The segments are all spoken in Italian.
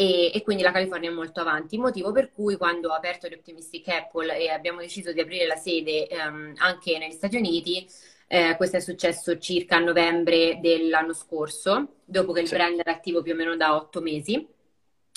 e, e, quindi la California è molto avanti, motivo per cui quando ho aperto The Optimistic Apple e abbiamo deciso di aprire la sede ehm, anche negli Stati Uniti, eh, questo è successo circa a novembre dell'anno scorso, dopo che il sì. brand era attivo più o meno da otto mesi.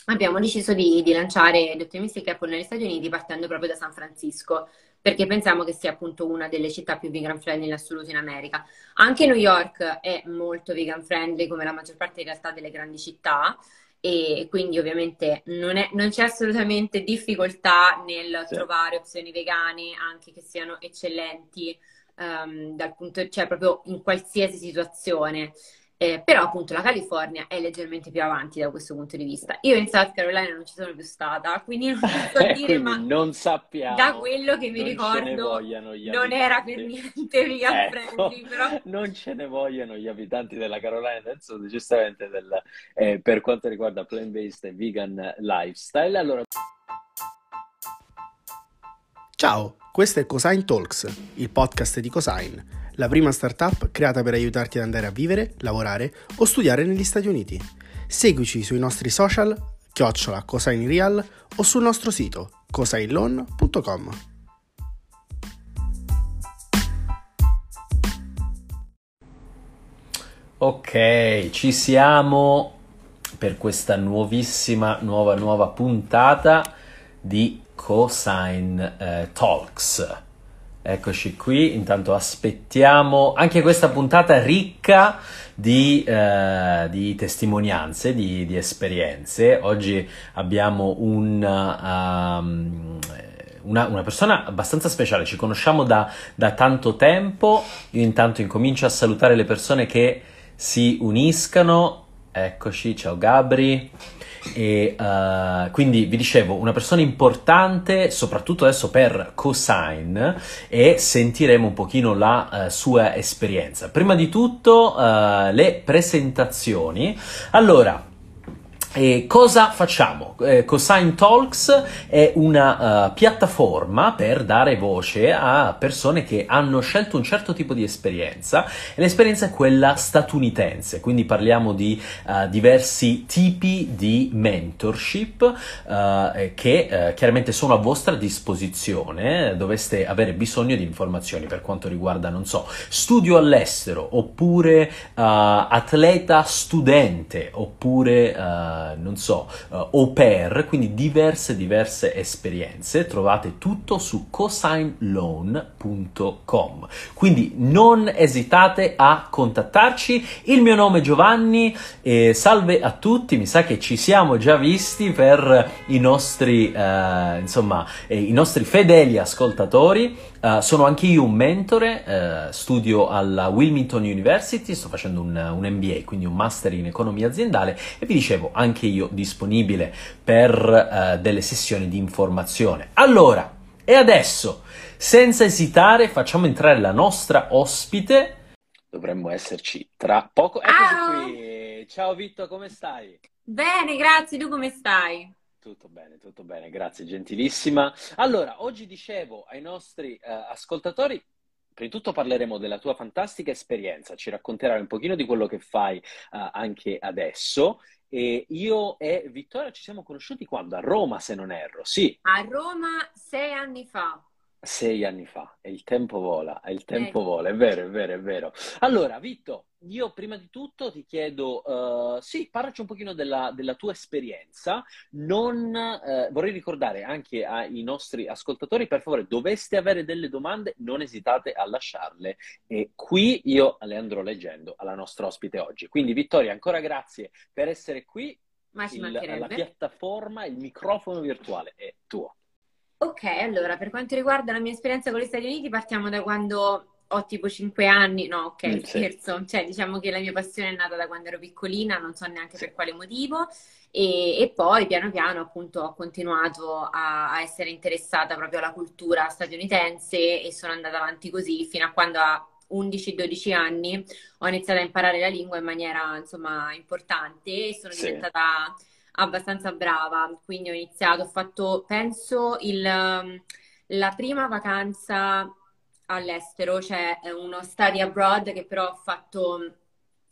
Abbiamo deciso di, di lanciare The Optimistic Apple negli Stati Uniti partendo proprio da San Francisco, perché pensiamo che sia appunto una delle città più vegan friendly in assoluto in America. Anche New York è molto vegan friendly, come la maggior parte in realtà delle grandi città, e quindi ovviamente non, è, non c'è assolutamente difficoltà nel sì. trovare opzioni vegane anche che siano eccellenti um, dal punto, cioè proprio in qualsiasi situazione. Eh, però appunto la California è leggermente più avanti da questo punto di vista. Io in South Carolina non ci sono più stata, quindi non so eh, dire, ma non sappiamo. Da quello che mi ricordo non era per niente vegan ecco, friendly, però... Non ce ne vogliono gli abitanti della Carolina del Sud, giustamente del, eh, per quanto riguarda plant-based e vegan lifestyle. Allora... Ciao, questo è Cosine Talks, il podcast di Cosine la prima startup creata per aiutarti ad andare a vivere, lavorare o studiare negli Stati Uniti. Seguici sui nostri social, chiocciola Real o sul nostro sito cosainloan.com. Ok, ci siamo per questa nuovissima, nuova, nuova puntata di Cosine eh, Talks. Eccoci qui, intanto aspettiamo anche questa puntata ricca di, eh, di testimonianze, di, di, esperienze. Oggi abbiamo un, um, una, una, persona abbastanza speciale, ci conosciamo da, da tanto tempo. Io intanto incomincio a salutare le persone che si uniscano. Eccoci, ciao Gabri. E uh, quindi vi dicevo, una persona importante, soprattutto adesso per Cosine, e sentiremo un pochino la uh, sua esperienza. Prima di tutto, uh, le presentazioni. Allora, e cosa facciamo? Eh, Cosine Talks è una uh, piattaforma per dare voce a persone che hanno scelto un certo tipo di esperienza e l'esperienza è quella statunitense, quindi parliamo di uh, diversi tipi di mentorship uh, che chiaramente sono a vostra disposizione, doveste avere bisogno di informazioni per quanto riguarda, non so, studio all'estero oppure atleta studente oppure non so, uh, au pair, quindi diverse diverse esperienze, trovate tutto su cosignloan.com. Quindi non esitate a contattarci. Il mio nome è Giovanni e salve a tutti, mi sa che ci siamo già visti per i nostri, uh, insomma, eh, i nostri fedeli ascoltatori. Uh, sono anche io un mentore, uh, studio alla Wilmington University, sto facendo un, un, MBA, quindi un master in economia aziendale e vi dicevo anche io disponibile per uh, delle sessioni di informazione. Allora, e adesso, senza esitare, facciamo entrare la nostra ospite. Dovremmo esserci tra poco. Eccoci qui. Ciao Vitto, come stai? Bene, grazie. Tu come stai? Tutto bene, tutto bene, grazie, gentilissima. Allora, oggi dicevo ai nostri uh, ascoltatori, prima di tutto parleremo della tua fantastica esperienza, ci racconterai un pochino di quello che fai uh, anche adesso. E io e Vittoria ci siamo conosciuti quando? A Roma, se non erro, sì. A Roma sei anni fa. Sei anni fa, e il tempo vola, e il tempo eh. vola, è vero, è vero, è vero. Allora, Vitto, io prima di tutto ti chiedo, uh, sì, parlaci un pochino della, della tua esperienza. Non, uh, vorrei ricordare anche ai nostri ascoltatori, per favore, doveste avere delle domande, non esitate a lasciarle. E qui io le andrò leggendo alla nostra ospite oggi. Quindi, Vittoria, ancora grazie per essere qui. Ma ci il, la piattaforma, il microfono virtuale è tuo. Ok, allora, per quanto riguarda la mia esperienza con gli Stati Uniti, partiamo da quando ho tipo 5 anni, no, ok, mm, scherzo, sì. cioè diciamo che la mia passione è nata da quando ero piccolina, non so neanche sì. per quale motivo, e, e, poi piano piano appunto ho continuato a, a, essere interessata proprio alla cultura statunitense e sono andata avanti così fino a quando a 11-12 anni ho iniziato a imparare la lingua in maniera insomma importante e sono sì. diventata abbastanza brava, quindi ho iniziato, ho fatto, penso, il, la prima vacanza all'estero, cioè uno study abroad che però ho fatto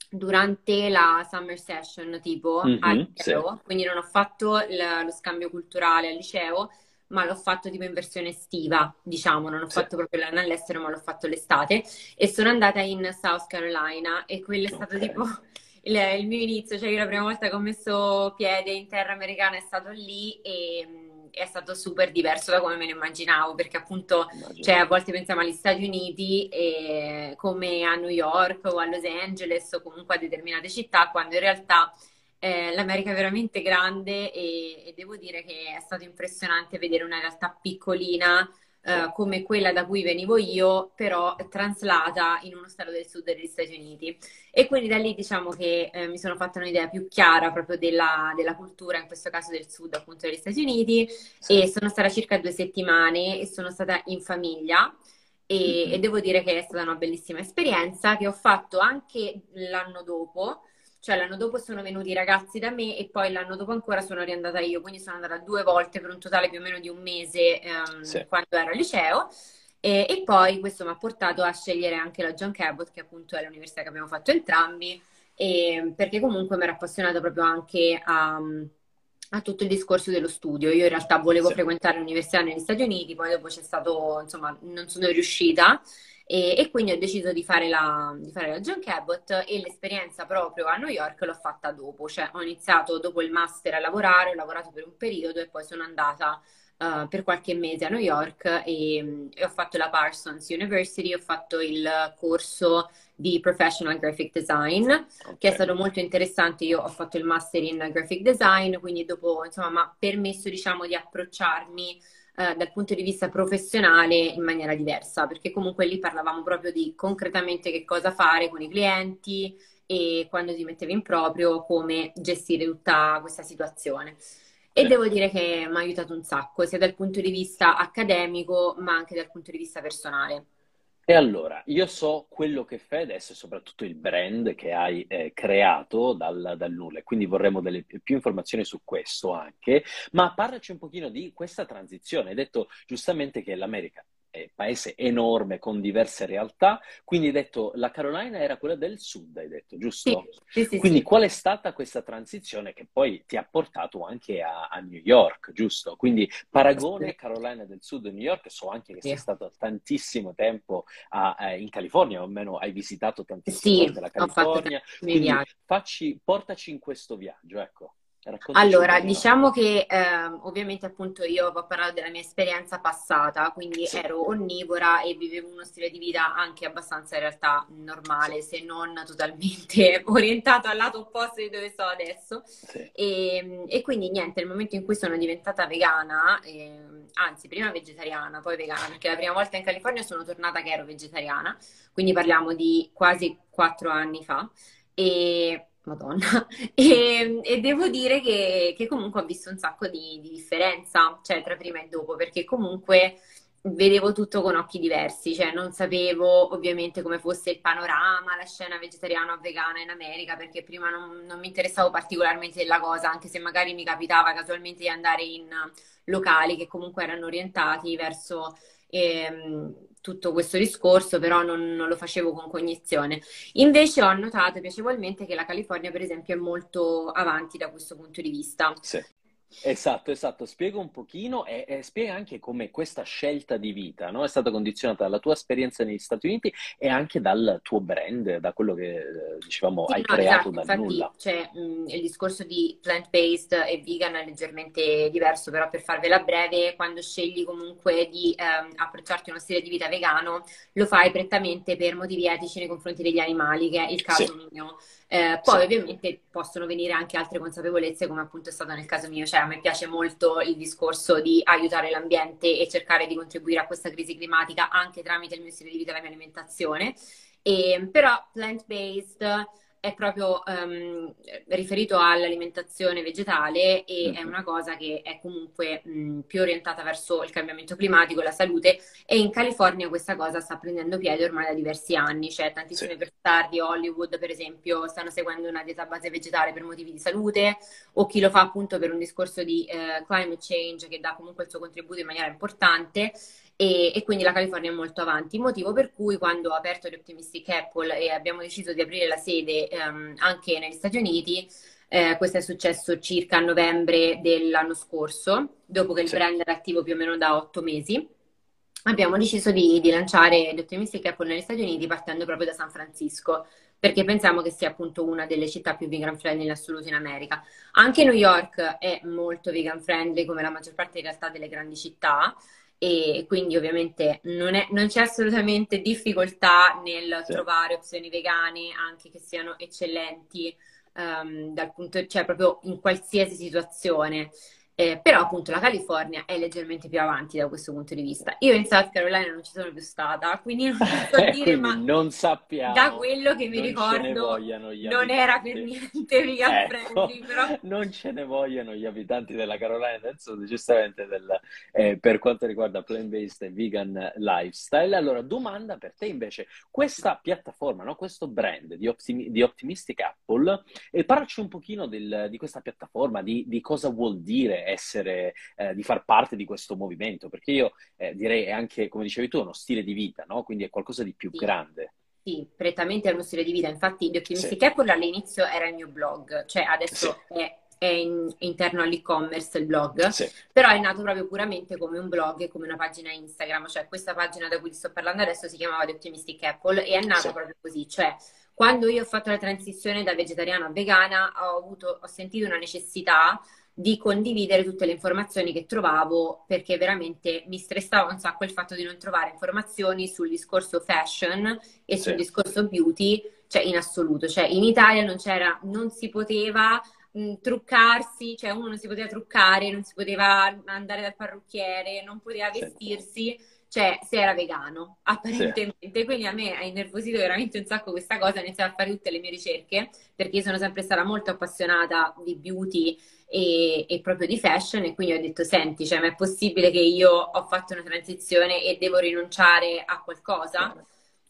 durante la summer session, tipo Mhm, al sì, liceo, quindi non ho fatto l- lo scambio culturale al liceo, ma l'ho fatto tipo in versione estiva, diciamo, non ho sì, fatto proprio l'anno all'estero, ma l'ho fatto l'estate. E sono andata in South Carolina e quello è stato ok, tipo il, il mio inizio, cioè io la prima volta che ho messo piede in terra americana è stato lì e mh, è stato super diverso da come me lo immaginavo, perché appunto cioè, a volte pensiamo agli Stati Uniti e come a New York o a Los Angeles o comunque a determinate città, quando in realtà eh, l'America è veramente grande e, e devo dire che è stato impressionante vedere una realtà piccolina eh, come quella da cui venivo io, però traslata in uno stato del sud degli Stati Uniti. E quindi da lì diciamo che eh, mi sono fatta un'idea più chiara proprio della, della cultura, in questo caso del sud appunto degli Stati Uniti, sì, e sono stata circa due settimane e sono stata in famiglia. E, e mhm, devo dire che è stata una bellissima esperienza che ho fatto anche l'anno dopo, cioè l'anno dopo sono venuti i ragazzi da me e poi l'anno dopo ancora sono riandata io, quindi sono andata due volte per un totale più o meno di un mese sì, ehm, quando ero al liceo. E, e poi questo mi ha portato a scegliere anche la John Cabot, che appunto è l'università che abbiamo fatto entrambi, e- perché comunque mi ero appassionata proprio anche a, a tutto il discorso dello studio. Io in realtà volevo sì, frequentare l'università negli Stati Uniti, poi dopo c'è stato, insomma, non sono riuscita. E, e quindi ho deciso di fare la, di fare la John Cabot e l'esperienza proprio a New York l'ho fatta dopo, cioè ho iniziato dopo il master a lavorare, ho lavorato per un periodo e poi sono andata eh, per qualche mese a New York e, e ho fatto la Parsons University, ho fatto il corso di Professional Graphic Design, ok, che è stato molto interessante. Io ho fatto il master in Graphic Design, quindi dopo, insomma, mi ha permesso, diciamo, di approcciarmi eh, dal punto di vista professionale in maniera diversa, perché comunque lì parlavamo proprio di concretamente che cosa fare con i clienti e quando si metteva in proprio come gestire tutta questa situazione. E devo dire che mi ha aiutato un sacco, sia dal punto di vista accademico, ma anche dal punto di vista personale. E allora, io so quello che fai adesso e soprattutto il brand che hai eh, creato dal, dal nulla, quindi vorremmo delle più informazioni su questo anche, ma parlaci un pochino di questa transizione. Hai detto giustamente che l'America è paese enorme con diverse realtà, quindi hai detto la Carolina era quella del sud, hai detto, giusto? sì, sì, Quindi sì. qual è stata questa transizione che poi ti ha portato anche a, a New York, giusto? Quindi paragone Carolina del Sud e New York, so anche che sei stato tantissimo tempo a- eh, in California, o almeno hai visitato tantissime Sì, volte la California, quindi facci, portaci in questo viaggio, ecco, raccontaci Allora, diciamo che ehm, ovviamente appunto io ho parlato della mia esperienza passata, quindi Sì, ero onnivora e vivevo uno stile di vita anche abbastanza in realtà sì, normale, se non totalmente orientato al lato opposto di dove sto adesso. sì, E, e quindi niente, nel momento in cui sono diventata vegana, ehm, anzi prima vegetariana, poi vegana, perché la prima volta in California sono tornata che ero vegetariana, quindi parliamo di quasi quattro anni fa. E Madonna, e, e devo dire che, che comunque ho visto un sacco di, di differenza, cioè tra prima e dopo, perché comunque vedevo tutto con occhi diversi, cioè non sapevo ovviamente come fosse il panorama, la scena vegetariana o vegana in America, perché prima non, non mi interessavo particolarmente della cosa, anche se magari mi capitava casualmente di andare in locali che comunque erano orientati verso ehm, tutto questo discorso, però non, non lo facevo con cognizione. Invece ho notato piacevolmente che la California, per esempio, è molto avanti da questo punto di vista. sì. Esatto, esatto. Spiega un pochino e, e spiega anche come questa scelta di vita, no, è stata condizionata dalla tua esperienza negli Stati Uniti e anche dal tuo brand, da quello che, eh, dicevamo, Sì, hai no, creato esatto, dal infatti nulla. c'è mh, il discorso di plant-based e vegan è leggermente diverso, però per farvela breve, quando scegli comunque di ehm, approcciarti a uno stile di vita vegano, lo fai prettamente per motivi etici nei confronti degli animali, che è il Sì, caso mio. Eh, sì, poi ovviamente possono venire anche altre consapevolezze, come appunto è stato nel caso mio, cioè a me piace molto il discorso di aiutare l'ambiente e cercare di contribuire a questa crisi climatica anche tramite il mio stile di vita e la mia alimentazione. E, però plant-based è proprio ehm, riferito all'alimentazione vegetale e è mhm, una cosa che è comunque mh, più orientata verso il cambiamento climatico, la salute e in California questa cosa sta prendendo piede ormai da diversi anni, cioè sì, tantissime persone di Hollywood per esempio stanno seguendo una dieta a base vegetale per motivi di salute o chi lo fa appunto per un discorso di eh, climate change che dà comunque il suo contributo in maniera importante e, e, quindi la California è molto avanti, motivo per cui quando ho aperto The Optimistic Apple e abbiamo deciso di aprire la sede ehm, anche negli Stati Uniti, eh, questo è successo circa a novembre dell'anno scorso, dopo che il sì. brand era attivo più o meno da otto mesi. Abbiamo deciso di, di lanciare The Optimistic Apple negli Stati Uniti partendo proprio da San Francisco, perché pensiamo che sia appunto una delle città più vegan friendly in assoluto in America. Anche New York è molto vegan friendly, come la maggior parte in realtà delle grandi città, e quindi ovviamente non, è, non c'è assolutamente difficoltà nel sì. trovare opzioni vegane anche che siano eccellenti um, dal punto, cioè proprio in qualsiasi situazione. Eh, però appunto la California è leggermente più avanti da questo punto di vista. Io in South Carolina non ci sono più stata, quindi non so eh, dire, ma non sappiamo. Da quello che mi ricordo non era per niente vegan ecco, friendly, però... Non ce ne vogliono gli abitanti della Carolina del Sud, giustamente del, eh, per quanto riguarda plant-based e vegan lifestyle. Allora, domanda per te invece, questa piattaforma, no? questo brand di, Optimi- di Optimistic Apple, e parlaci un pochino del, di questa piattaforma, di, di cosa vuol dire essere, eh, di far parte di questo movimento, perché io eh, direi è anche, come dicevi tu, uno stile di vita, no? Quindi è qualcosa di più sì. grande. Sì, prettamente è uno stile di vita. Infatti, The Optimistic sì. Apple all'inizio era il mio blog, cioè adesso sì. è, è in, interno all'e-commerce il blog, sì. però è nato proprio puramente come un blog e come una pagina Instagram, cioè questa pagina da cui sto parlando adesso si chiamava The Optimistic Apple e è nata proprio così, cioè quando io ho fatto la transizione da vegetariana a vegana ho, avuto, ho sentito una necessità di condividere tutte le informazioni che trovavo perché veramente mi stressava un sacco il fatto di non trovare informazioni sul discorso fashion e sul discorso beauty, cioè in assoluto, cioè in Italia non c'era, non si poteva mh, truccarsi, cioè uno non si poteva truccare, non si poteva andare dal parrucchiere, non poteva vestirsi. Sì cioè se era vegano, apparentemente. Sì. Quindi a me ha innervosito veramente un sacco questa cosa, ho iniziato a fare tutte le mie ricerche, perché io sono sempre stata molto appassionata di beauty e, e proprio di fashion, e quindi ho detto, senti, cioè, ma è possibile che io ho fatto una transizione e devo rinunciare a qualcosa?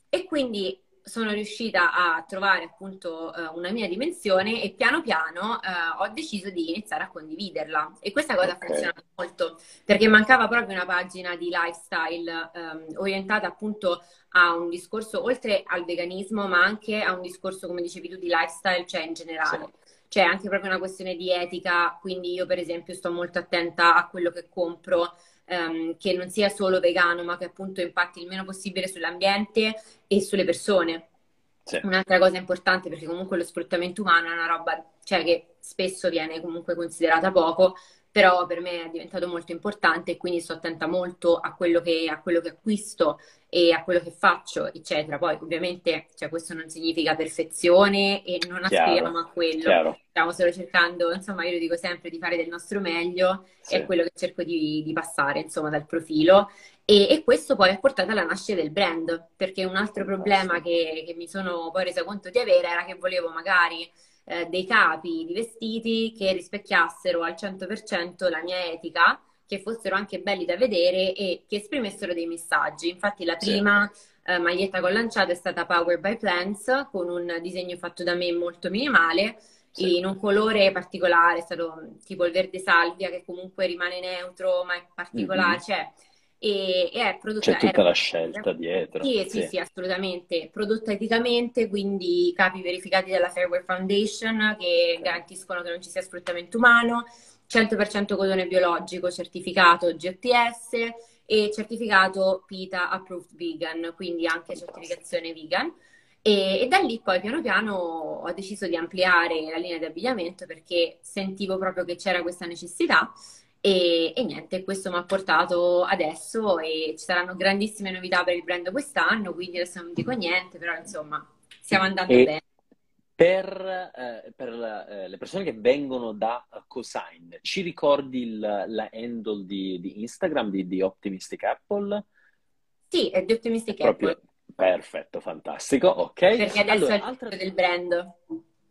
E quindi sono riuscita a trovare appunto eh, una mia dimensione e piano piano eh, ho deciso di iniziare a condividerla e questa cosa okay. ha funzionato molto perché mancava proprio una pagina di lifestyle ehm, orientata appunto a un discorso oltre al veganismo ma anche a un discorso come dicevi tu di lifestyle cioè in generale sì. C'è anche proprio una questione di etica, quindi io per esempio sto molto attenta a quello che compro, ehm, che non sia solo vegano, ma che appunto impatti il meno possibile sull'ambiente e sulle persone. Sì. Un'altra cosa importante, perché comunque lo sfruttamento umano è una roba cioè, che spesso viene comunque considerata poco, però per me è diventato molto importante e quindi sto attenta molto a quello che, a quello che acquisto e a quello che faccio, eccetera. Poi ovviamente cioè, questo non significa perfezione e non aspiriamo a quello. Chiaro. Stiamo solo cercando, insomma, io lo dico sempre, di fare del nostro meglio, sì. è quello che cerco di, di passare, insomma, dal profilo. E, e, questo poi ha portato alla nascita del brand, perché un altro problema che, che mi sono poi resa conto di avere era che volevo magari eh, dei capi di vestiti che rispecchiassero al 100% la mia etica, che fossero anche belli da vedere e che esprimessero dei messaggi. Infatti la prima sì. eh, maglietta che ho lanciato è stata Power by Plants, con un disegno fatto da me molto minimale, in un colore particolare, è stato tipo il verde salvia, che comunque rimane neutro, ma è particolare, mm-hmm. cioè e, e è prodotta... C'è tutta la scelta dietro. Sì, sì, sì, sì, assolutamente. Prodotta eticamente, quindi capi verificati dalla Fairwear Foundation che garantiscono che non ci sia sfruttamento umano, 100% cotone biologico certificato GOTS e certificato PITA Approved Vegan, quindi anche certificazione vegan. E, e, da lì poi piano piano ho deciso di ampliare la linea di abbigliamento perché sentivo proprio che c'era questa necessità e, e, niente, questo mi ha portato adesso e ci saranno grandissime novità per il brand quest'anno, quindi adesso non dico niente, però insomma stiamo andando e bene. Per, eh, per eh, le persone che vengono da Cosign, ci ricordi il, la handle di, di Instagram di, di, Optimistic Apple? Sì, è di Optimistic è Apple. Perfetto, fantastico, ok. Perché adesso allora, è il altra... del brand.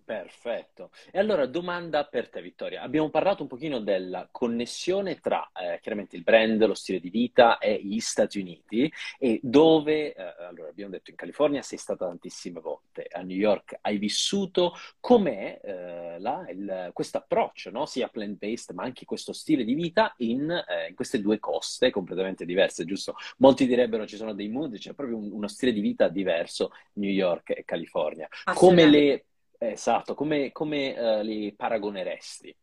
Perfetto. E allora domanda per te, Vittoria. Abbiamo parlato un pochino della connessione tra eh, chiaramente il brand, lo stile di vita e gli Stati Uniti e dove, eh, allora abbiamo detto in California sei stata tantissime volte, a New York hai vissuto, com'è eh, questo approccio, no? sia plant-based ma anche questo stile di vita in, eh, in, queste due coste completamente diverse, giusto? Molti direbbero ci sono dei mood, c'è proprio un, uno stile di vita diverso New York e California. Come le Esatto, come, come uh, li paragoneresti?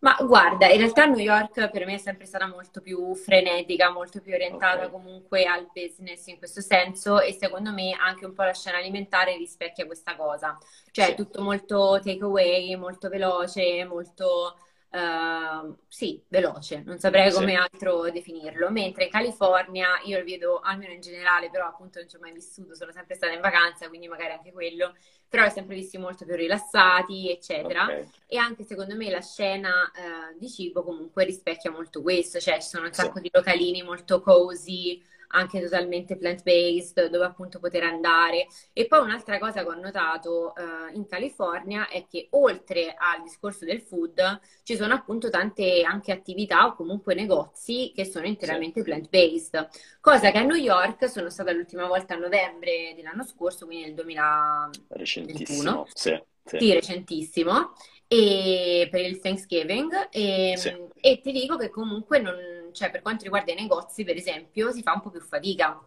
Ma guarda, in realtà New York per me è sempre stata molto più frenetica, molto più orientata okay. comunque al business in questo senso e secondo me anche un po' la scena alimentare rispecchia questa cosa. Cioè sì. tutto molto takeaway, molto veloce, molto Uh, sì, veloce, non saprei come sì. altro definirlo. Mentre in California io lo vedo, almeno in generale, però appunto non ci ho mai vissuto, sono sempre stata in vacanza, quindi magari anche quello, però li ho sempre visti molto più rilassati, eccetera. Okay. E anche secondo me la scena uh, di cibo comunque rispecchia molto questo, cioè ci sono un sacco sì. di localini molto cozy, anche totalmente plant-based, dove appunto poter andare. E poi un'altra cosa che ho notato uh, in California è che oltre al discorso del food ci sono appunto tante anche attività o comunque negozi che sono interamente sì. plant-based, cosa che a New York sono stata l'ultima volta a novembre dell'anno scorso, quindi nel 2021. Recentissimo, sì. Sì. sì, recentissimo, e per il Thanksgiving. E, sì. e ti dico che comunque non, cioè, per quanto riguarda i negozi, per esempio, si fa un po' più fatica.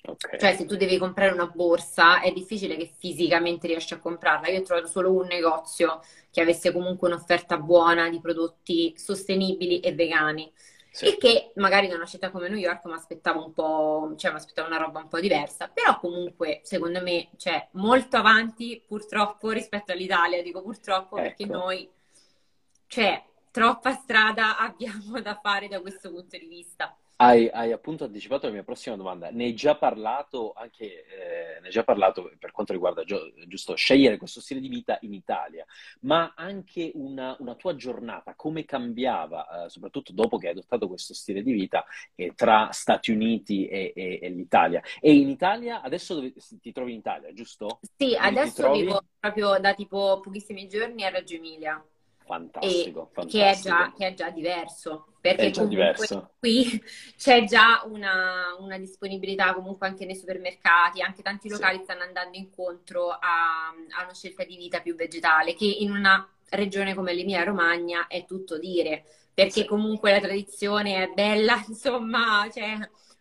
Okay. Cioè, se tu devi comprare una borsa, è difficile che fisicamente riesci a comprarla. Io ho trovato solo un negozio che avesse comunque un'offerta buona di prodotti sostenibili e vegani. Sì. Il che magari da una città come New York mi aspettavo un po', cioè mi aspettavo una roba un po' diversa, però comunque secondo me cioè, molto avanti purtroppo rispetto all'Italia, dico purtroppo ecco. perché noi, cioè troppa strada abbiamo da fare da questo punto di vista. Hai, hai, appunto anticipato la mia prossima domanda. Ne hai già parlato anche eh, ne hai già parlato per quanto riguarda giusto scegliere questo stile di vita in Italia, ma anche una, una tua giornata, come cambiava, eh, soprattutto dopo che hai adottato questo stile di vita eh, tra Stati Uniti e, e, e, l'Italia. E in Italia adesso dove, ti trovi in Italia, giusto? Sì, dove adesso vivo proprio da tipo pochissimi giorni a Reggio Emilia. Fantastico, fantastico. Che, è già, che, è già, diverso, perché diverso. qui c'è già una, una, disponibilità comunque anche nei supermercati, anche tanti locali sì. stanno andando incontro a, a, una scelta di vita più vegetale, che in una regione come l'Emilia Romagna è tutto dire, perché sì. comunque la tradizione è bella, insomma, cioè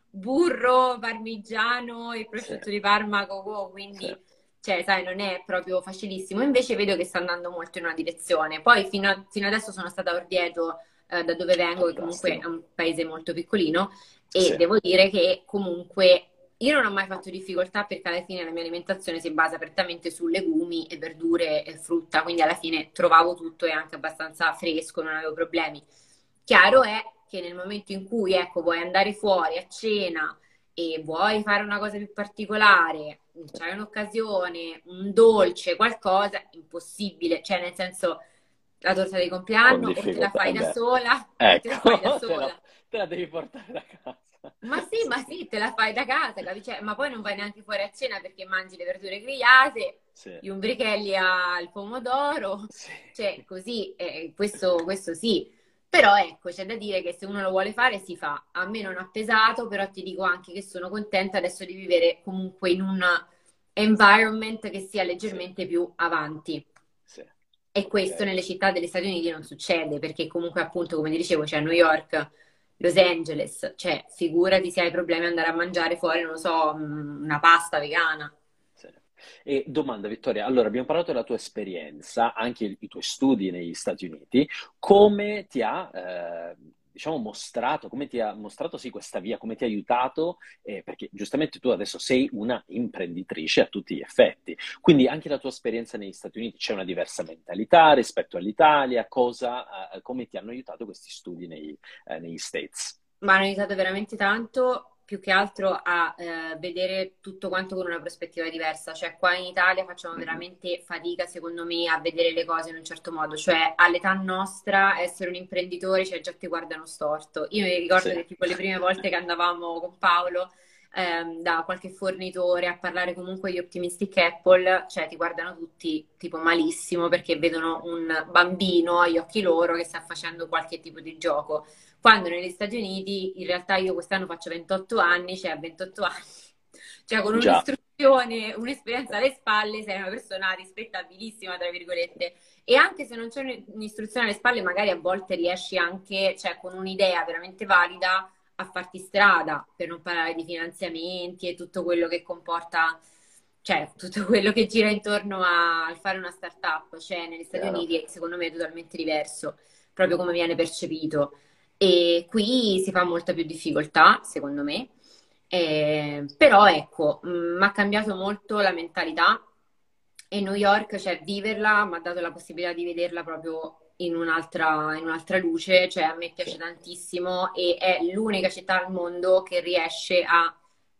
burro, parmigiano e prosciutto sì. di Parma, quindi cioè, sai, non è proprio facilissimo. Invece vedo che sta andando molto in una direzione. Poi fino, a, fino adesso sono stata a Orvieto, eh, da dove vengo, che comunque è un paese molto piccolino, e sì. devo dire che comunque io non ho mai fatto difficoltà perché alla fine la mia alimentazione si basa prettamente su legumi e verdure e frutta, quindi alla fine trovavo tutto e anche abbastanza fresco, non avevo problemi. Chiaro è che nel momento in cui, ecco, vuoi andare fuori a cena e vuoi fare una cosa più particolare, c'hai un'occasione, un dolce, qualcosa, impossibile, cioè nel senso la torta di compleanno o te la fai da sola, ecco, te la fai da sola. Te la, te la devi portare da casa. Ma sì, sì, ma sì, te la fai da casa, cioè, ma poi non vai neanche fuori a cena perché mangi le verdure grigliate, sì. gli umbrichelli al pomodoro, sì. cioè così, eh, questo, questo sì. Però ecco, c'è da dire che se uno lo vuole fare si fa. A me non ha pesato, però ti dico anche che sono contenta adesso di vivere comunque in un environment che sia leggermente sì. più avanti. Sì. E questo okay. nelle città degli Stati Uniti non succede, perché comunque appunto, come ti dicevo, c'è New York, Los Angeles, cioè figurati se hai problemi ad andare a mangiare fuori, non lo so, mm, una pasta vegana. E domanda Vittoria, allora abbiamo parlato della tua esperienza, anche i, tuoi studi negli Stati Uniti, come ti ha, eh, diciamo, mostrato, come ti ha mostrato sì questa via, come ti ha aiutato, eh, perché giustamente tu adesso sei una imprenditrice a tutti gli effetti, quindi anche la tua esperienza negli Stati Uniti c'è una diversa mentalità rispetto all'Italia, cosa, eh, come ti hanno aiutato questi studi nei, eh, negli States? Mi hanno aiutato veramente tanto più che altro a eh, vedere tutto quanto con una prospettiva diversa. Cioè, qua in Italia facciamo mm-hmm. veramente fatica, secondo me, a vedere le cose in un certo modo. Cioè, all'età nostra, essere un imprenditore, cioè già ti guardano storto. Io mi ricordo sì. che tipo le prime volte che andavamo con Paolo ehm, da qualche fornitore a parlare comunque di Optimistic Apple, cioè ti guardano tutti tipo malissimo perché vedono un bambino agli occhi loro che sta facendo qualche tipo di gioco. Quando negli Stati Uniti, in realtà io quest'anno faccio 28 anni, cioè a 28 anni, cioè con un'istruzione, un'esperienza alle spalle, sei una persona rispettabilissima, tra virgolette. E anche se non c'è un'istruzione alle spalle, magari a volte riesci anche, cioè con un'idea veramente valida, a farti strada, per non parlare di finanziamenti e tutto quello che comporta, cioè tutto quello che gira intorno a, al fare una startup, cioè negli Stati Chiaro. Uniti secondo me è totalmente diverso, proprio come viene percepito. E qui si fa molta più difficoltà, secondo me. Eh, però ecco, mi ha cambiato molto la mentalità. E New York, cioè viverla, mi ha dato la possibilità di vederla proprio in un'altra, in un'altra luce, cioè a me piace tantissimo e è l'unica città al mondo che riesce a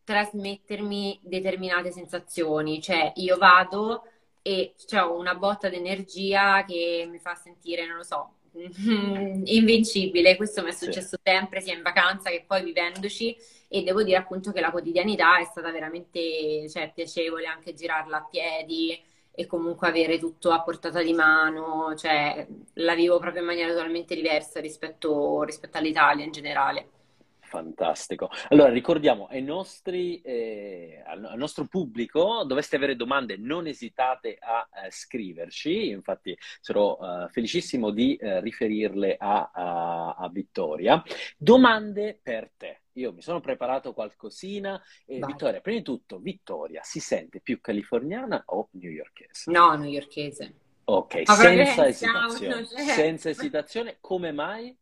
trasmettermi determinate sensazioni, cioè io vado e ho una botta d'energia che mi fa sentire, non lo so, invincibile. Questo mi è successo sì. sempre, sia in vacanza che poi vivendoci e devo dire appunto che la quotidianità è stata veramente cioè, piacevole anche girarla a piedi e comunque avere tutto a portata di mano, cioè la vivo proprio in maniera totalmente diversa rispetto, rispetto all'Italia in generale. Fantastico. Allora, ricordiamo ai nostri, eh, al, nostro pubblico, doveste avere domande, non esitate a eh, scriverci. Infatti, sarò eh, felicissimo di eh, riferirle a, a, a, Vittoria. Domande per te. Io mi sono preparato qualcosina. Vittoria, prima di tutto, Vittoria si sente più californiana o newyorkese? No, newyorkese. Ok, senza esitazione. Senza esitazione, come mai?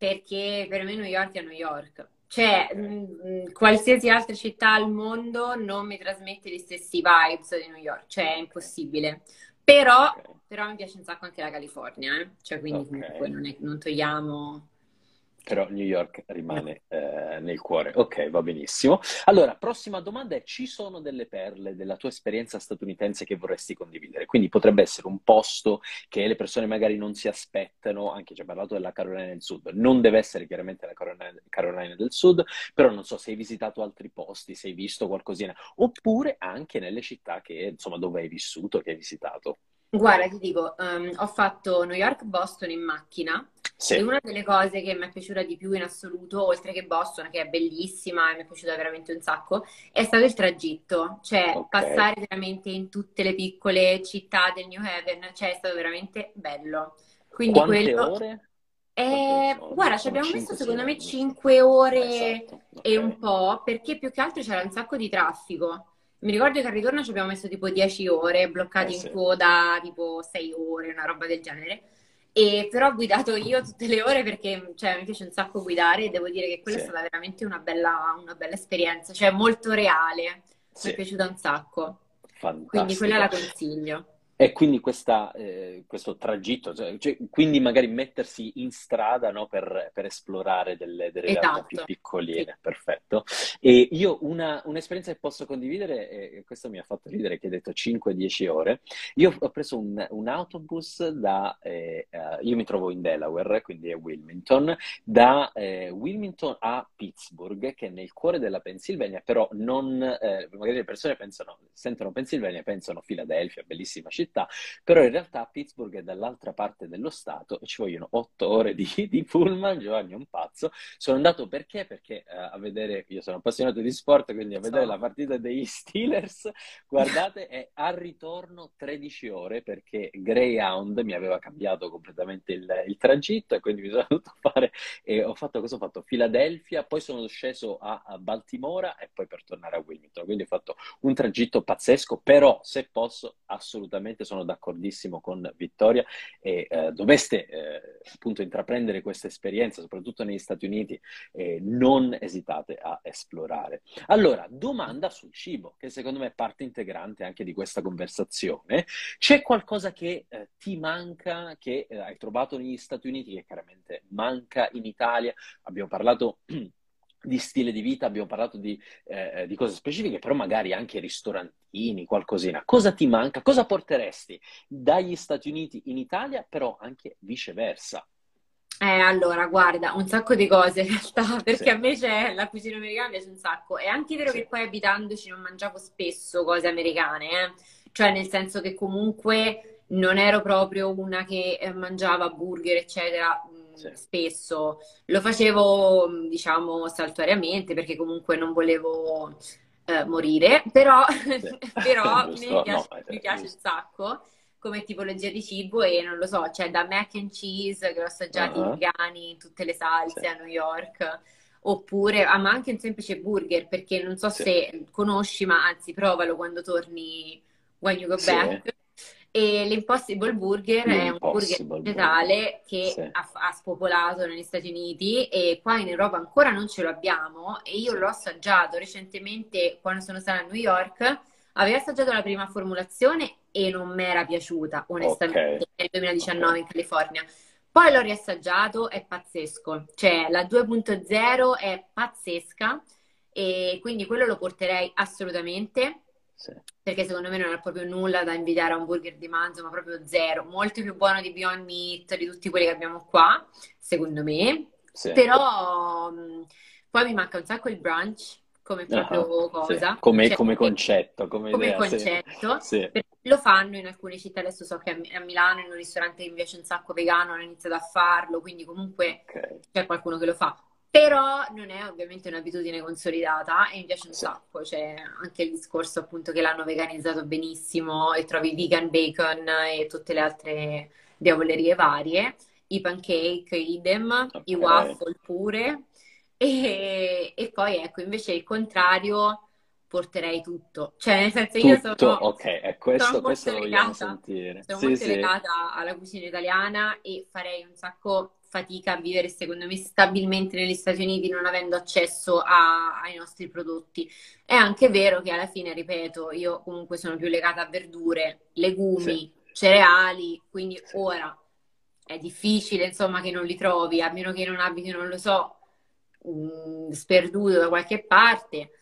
Perché per me New York è New York. Cioè, mh, mm, qualsiasi altra città al mondo non mi trasmette gli stessi vibes di New York, cioè è impossibile. Però, okay. però mi piace un sacco anche la California, eh? cioè quindi okay. comunque non, è, non togliamo però New York rimane eh, nel cuore. Ok, va benissimo. Allora, prossima domanda è: ci sono delle perle della tua esperienza statunitense che vorresti condividere? Quindi potrebbe essere un posto che le persone magari non si aspettano, anche ci hai parlato della Carolina del Sud, non deve essere chiaramente la Carolina, Carolina del Sud, però non so se hai visitato altri posti, se hai visto qualcosina, oppure anche nelle città che, insomma, dove hai vissuto, che hai visitato. Guarda, ti dico, um, ho fatto New York-Boston in macchina sì. e una delle cose che mi è piaciuta di più in assoluto, oltre che Boston, che è bellissima e mi è piaciuta veramente un sacco, è stato il tragitto, cioè okay. passare veramente in tutte le piccole città del New Haven, cioè è stato veramente bello. Quindi Quante quello... ore? Eh, guarda, ci abbiamo messo secondo me 5 ore esatto. okay. e un po', perché più che altro c'era un sacco di traffico. Mi ricordo che al ritorno ci abbiamo messo tipo 10 ore, bloccati eh sì. in coda tipo 6 ore, una roba del genere. E però ho guidato io tutte le ore perché cioè, mi piace un sacco guidare e devo dire che quella sì. è stata veramente una bella, una bella esperienza, cioè molto reale. Sì. Mi è piaciuta un sacco. Fantastico. Quindi quella la consiglio. E quindi questa, eh, questo tragitto, cioè, cioè, quindi magari mettersi in strada no, per, per, esplorare delle, delle esatto. realtà più piccoline, sì. perfetto. E io una, un'esperienza che posso condividere, e questo mi ha fatto ridere che hai detto 5-10 ore, io ho preso un, un autobus da, eh, uh, io mi trovo in Delaware, quindi è Wilmington, da eh, Wilmington a Pittsburgh, che è nel cuore della Pennsylvania, però non, eh, magari le persone pensano, sentono Pennsylvania, pensano Filadelfia, bellissima città, città, però in realtà Pittsburgh è dall'altra parte dello Stato e ci vogliono otto ore di, di pullman, Giovanni è un pazzo. Sono andato perché? Perché uh, a vedere, io sono appassionato di sport, quindi a vedere la partita degli Steelers, guardate, è al ritorno 13 ore perché Greyhound mi aveva cambiato completamente il, il tragitto e quindi mi sono dovuto fare, e ho fatto cosa ho fatto? Filadelfia, poi sono sceso a, a Baltimora e poi per tornare a Wilmington, quindi ho fatto un tragitto pazzesco, però se posso assolutamente assolutamente sono d'accordissimo con Vittoria e eh, doveste eh, appunto intraprendere questa esperienza, soprattutto negli Stati Uniti, eh, non esitate a esplorare. Allora, domanda sul cibo, che secondo me è parte integrante anche di questa conversazione. C'è qualcosa che eh, ti manca, che eh, hai trovato negli Stati Uniti, che chiaramente manca in Italia? Abbiamo parlato di stile di vita, abbiamo parlato di, eh, di, cose specifiche, però magari anche ristorantini, qualcosina. Cosa ti manca? Cosa porteresti dagli Stati Uniti in Italia, però anche viceversa? Eh, allora, guarda, un sacco di cose in realtà, perché Sì, a me c'è la cucina americana piace un sacco. È anche vero sì. che poi abitandoci non mangiavo spesso cose americane, eh. Cioè nel senso che comunque non ero proprio una che eh, mangiava burger, eccetera, Sì, spesso. Lo facevo, diciamo, saltuariamente perché comunque non volevo eh, morire, però, sì. però mi Giusto? No, piace, mi piace un sacco come tipologia di cibo e non lo so, c'è da mac and cheese che ho assaggiato Ah, vegani in tutte le Sì, salse a New York, oppure ah, ma anche un semplice burger, perché non so sì, se conosci, ma anzi provalo quando torni when you go sì. back. E l'Impossible Burger è un burger L'Impossible vegetale che Sì, ha, ha spopolato negli Stati Uniti e qua in Europa ancora non ce lo abbiamo e io l'ho assaggiato recentemente quando sono stata a New York. Avevo assaggiato la prima formulazione e non mi era piaciuta, onestamente, nel ok. 2019 in California. Poi l'ho riassaggiato, è pazzesco. Cioè, la 2.0 è pazzesca e quindi quello lo porterei assolutamente Sì, perché secondo me non ha proprio nulla da invidiare a un burger di manzo, ma proprio zero. Molto più buono di Beyond Meat, di tutti quelli che abbiamo qua, secondo me. sì. Però mh, poi mi manca un sacco il brunch come Ah, proprio sì. cosa, Come, cioè come concetto, come come idea, sì. concetto. Sì, Lo fanno in alcune città, adesso so che a Mi- a Milano in un ristorante che mi piace un sacco vegano hanno iniziato a farlo, quindi comunque ok. c'è qualcuno che lo fa. Però non è ovviamente un'abitudine consolidata e mi piace un sacco. C'è anche il discorso appunto che l'hanno veganizzato benissimo e trovi vegan bacon e tutte le altre diavolerie varie. I pancake, idem, i ok. waffle pure. E, e poi ecco, invece il contrario, porterei tutto. Cioè, nel senso, io Tutto, sono, ok, è sono questo, questo molto lo vogliamo legata, sono Sì, molto sì, legata alla cucina italiana e farei un sacco fatica a vivere, secondo me, stabilmente negli Stati Uniti non avendo accesso a- ai nostri prodotti. È anche vero che alla fine, ripeto, io comunque sono più legata a verdure, sì, legumi, cereali, quindi sì. ora è difficile, insomma, che non li trovi, a meno che non abiti, non lo so, mh, sperduto da qualche parte.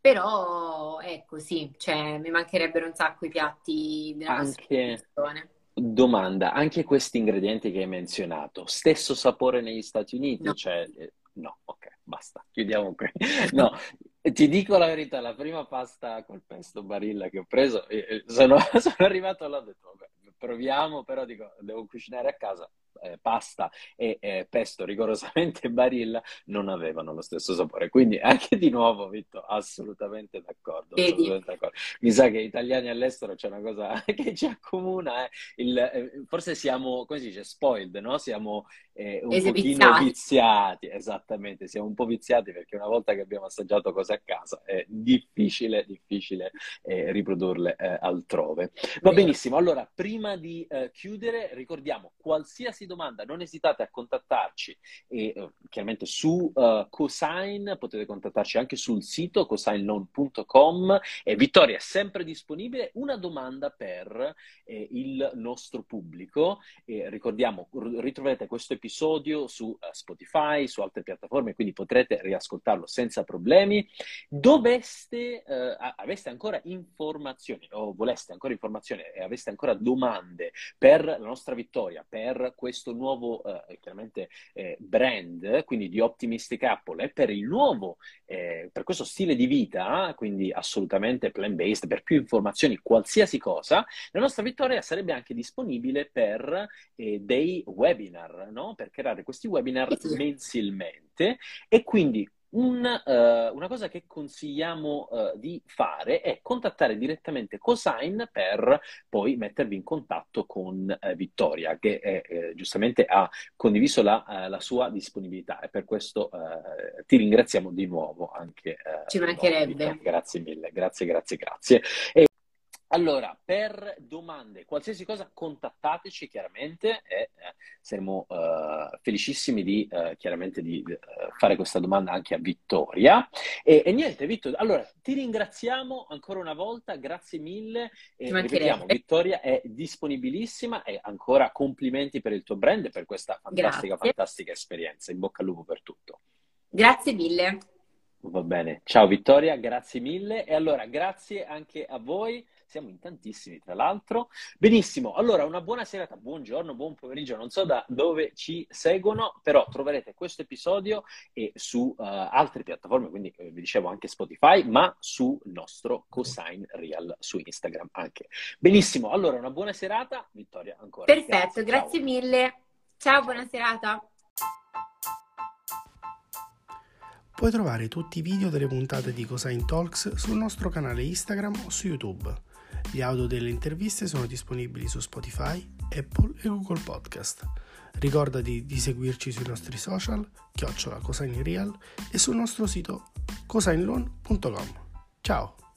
Però ecco, sì, cioè, mi mancherebbero un sacco i piatti della nostra Anche tradizione. Domanda, anche questi ingredienti che hai menzionato, stesso sapore negli Stati Uniti? No. Cioè, eh, no, ok, basta, chiudiamo qui. No, ti dico la verità, la prima pasta col pesto Barilla che ho preso, eh, eh, sono, sono arrivato là e ho detto, vabbè, proviamo, però dico, devo cucinare a casa. Eh, pasta e eh, pesto rigorosamente Barilla non avevano lo stesso sapore. Quindi anche di nuovo, Vitto, assolutamente d'accordo, assolutamente d'accordo. Mi sa che italiani all'estero c'è una cosa che ci accomuna, eh. Il- eh, forse siamo, come si dice, spoiled, no? Siamo eh, un pochino Esibiziati. viziati, esattamente, siamo un po' viziati perché una volta che abbiamo assaggiato cose a casa è difficile, difficile eh, riprodurle altrove. Va benissimo, allora prima di chiudere ricordiamo qualsiasi domanda, non esitate a contattarci e eh, chiaramente su eh, Cosign potete contattarci anche sul sito cosignloan.com e Vittoria è sempre disponibile. Una domanda per eh, il nostro pubblico. E ricordiamo, ritroverete questo episodio su eh, Spotify, su altre piattaforme, quindi potrete riascoltarlo senza problemi. Doveste, eh, a- aveste ancora informazioni o voleste ancora informazioni e aveste ancora domande per la nostra vittoria, per questo nuovo, eh, chiaramente, eh, brand, quindi di Optimistic Apple e per il nuovo, eh, per questo stile di vita, quindi assolutamente plant-based, per più informazioni, qualsiasi cosa, la nostra vittoria sarebbe anche disponibile per eh, dei webinar, no? Per creare questi webinar mensilmente e quindi un, eh, una cosa che consigliamo eh, di fare è contattare direttamente Cosign per poi mettervi in contatto con eh, Vittoria, che eh, eh, giustamente ha condiviso la, eh, la sua disponibilità e per questo eh, ti ringraziamo di nuovo anche Ci nuovo, mancherebbe. Vittoria. Grazie mille, grazie, grazie, grazie. E allora, per domande, qualsiasi cosa, contattateci chiaramente e eh, saremo eh, felicissimi di eh, chiaramente di eh, fare questa domanda anche a Vittoria. E, e niente, Vittoria, allora ti ringraziamo ancora una volta, grazie mille. E ripetiamo. Vittoria è disponibilissima e ancora complimenti per il tuo brand e per questa fantastica, Grazie. fantastica esperienza. In bocca al lupo per tutto. Grazie mille. Va bene, ciao Vittoria, grazie mille. E allora, grazie anche a voi. Siamo in tantissimi, tra l'altro. Benissimo, allora una buona serata, buongiorno, buon pomeriggio, non so da dove ci seguono, però troverete questo episodio e su uh, altre piattaforme, quindi eh, vi dicevo anche Spotify, ma sul nostro Cosine Real su Instagram anche. Benissimo, allora una buona serata, Vittoria ancora. Perfetto, grazie, grazie mille. Ciao, buona serata. Puoi trovare tutti i video delle puntate di Cosine Talks sul nostro canale Instagram o su YouTube. Gli audio delle interviste sono disponibili su Spotify, Apple e Google Podcast. Ricordati di seguirci sui nostri social, chiocciola Cosine Real e sul nostro sito cosineloan.com. Ciao!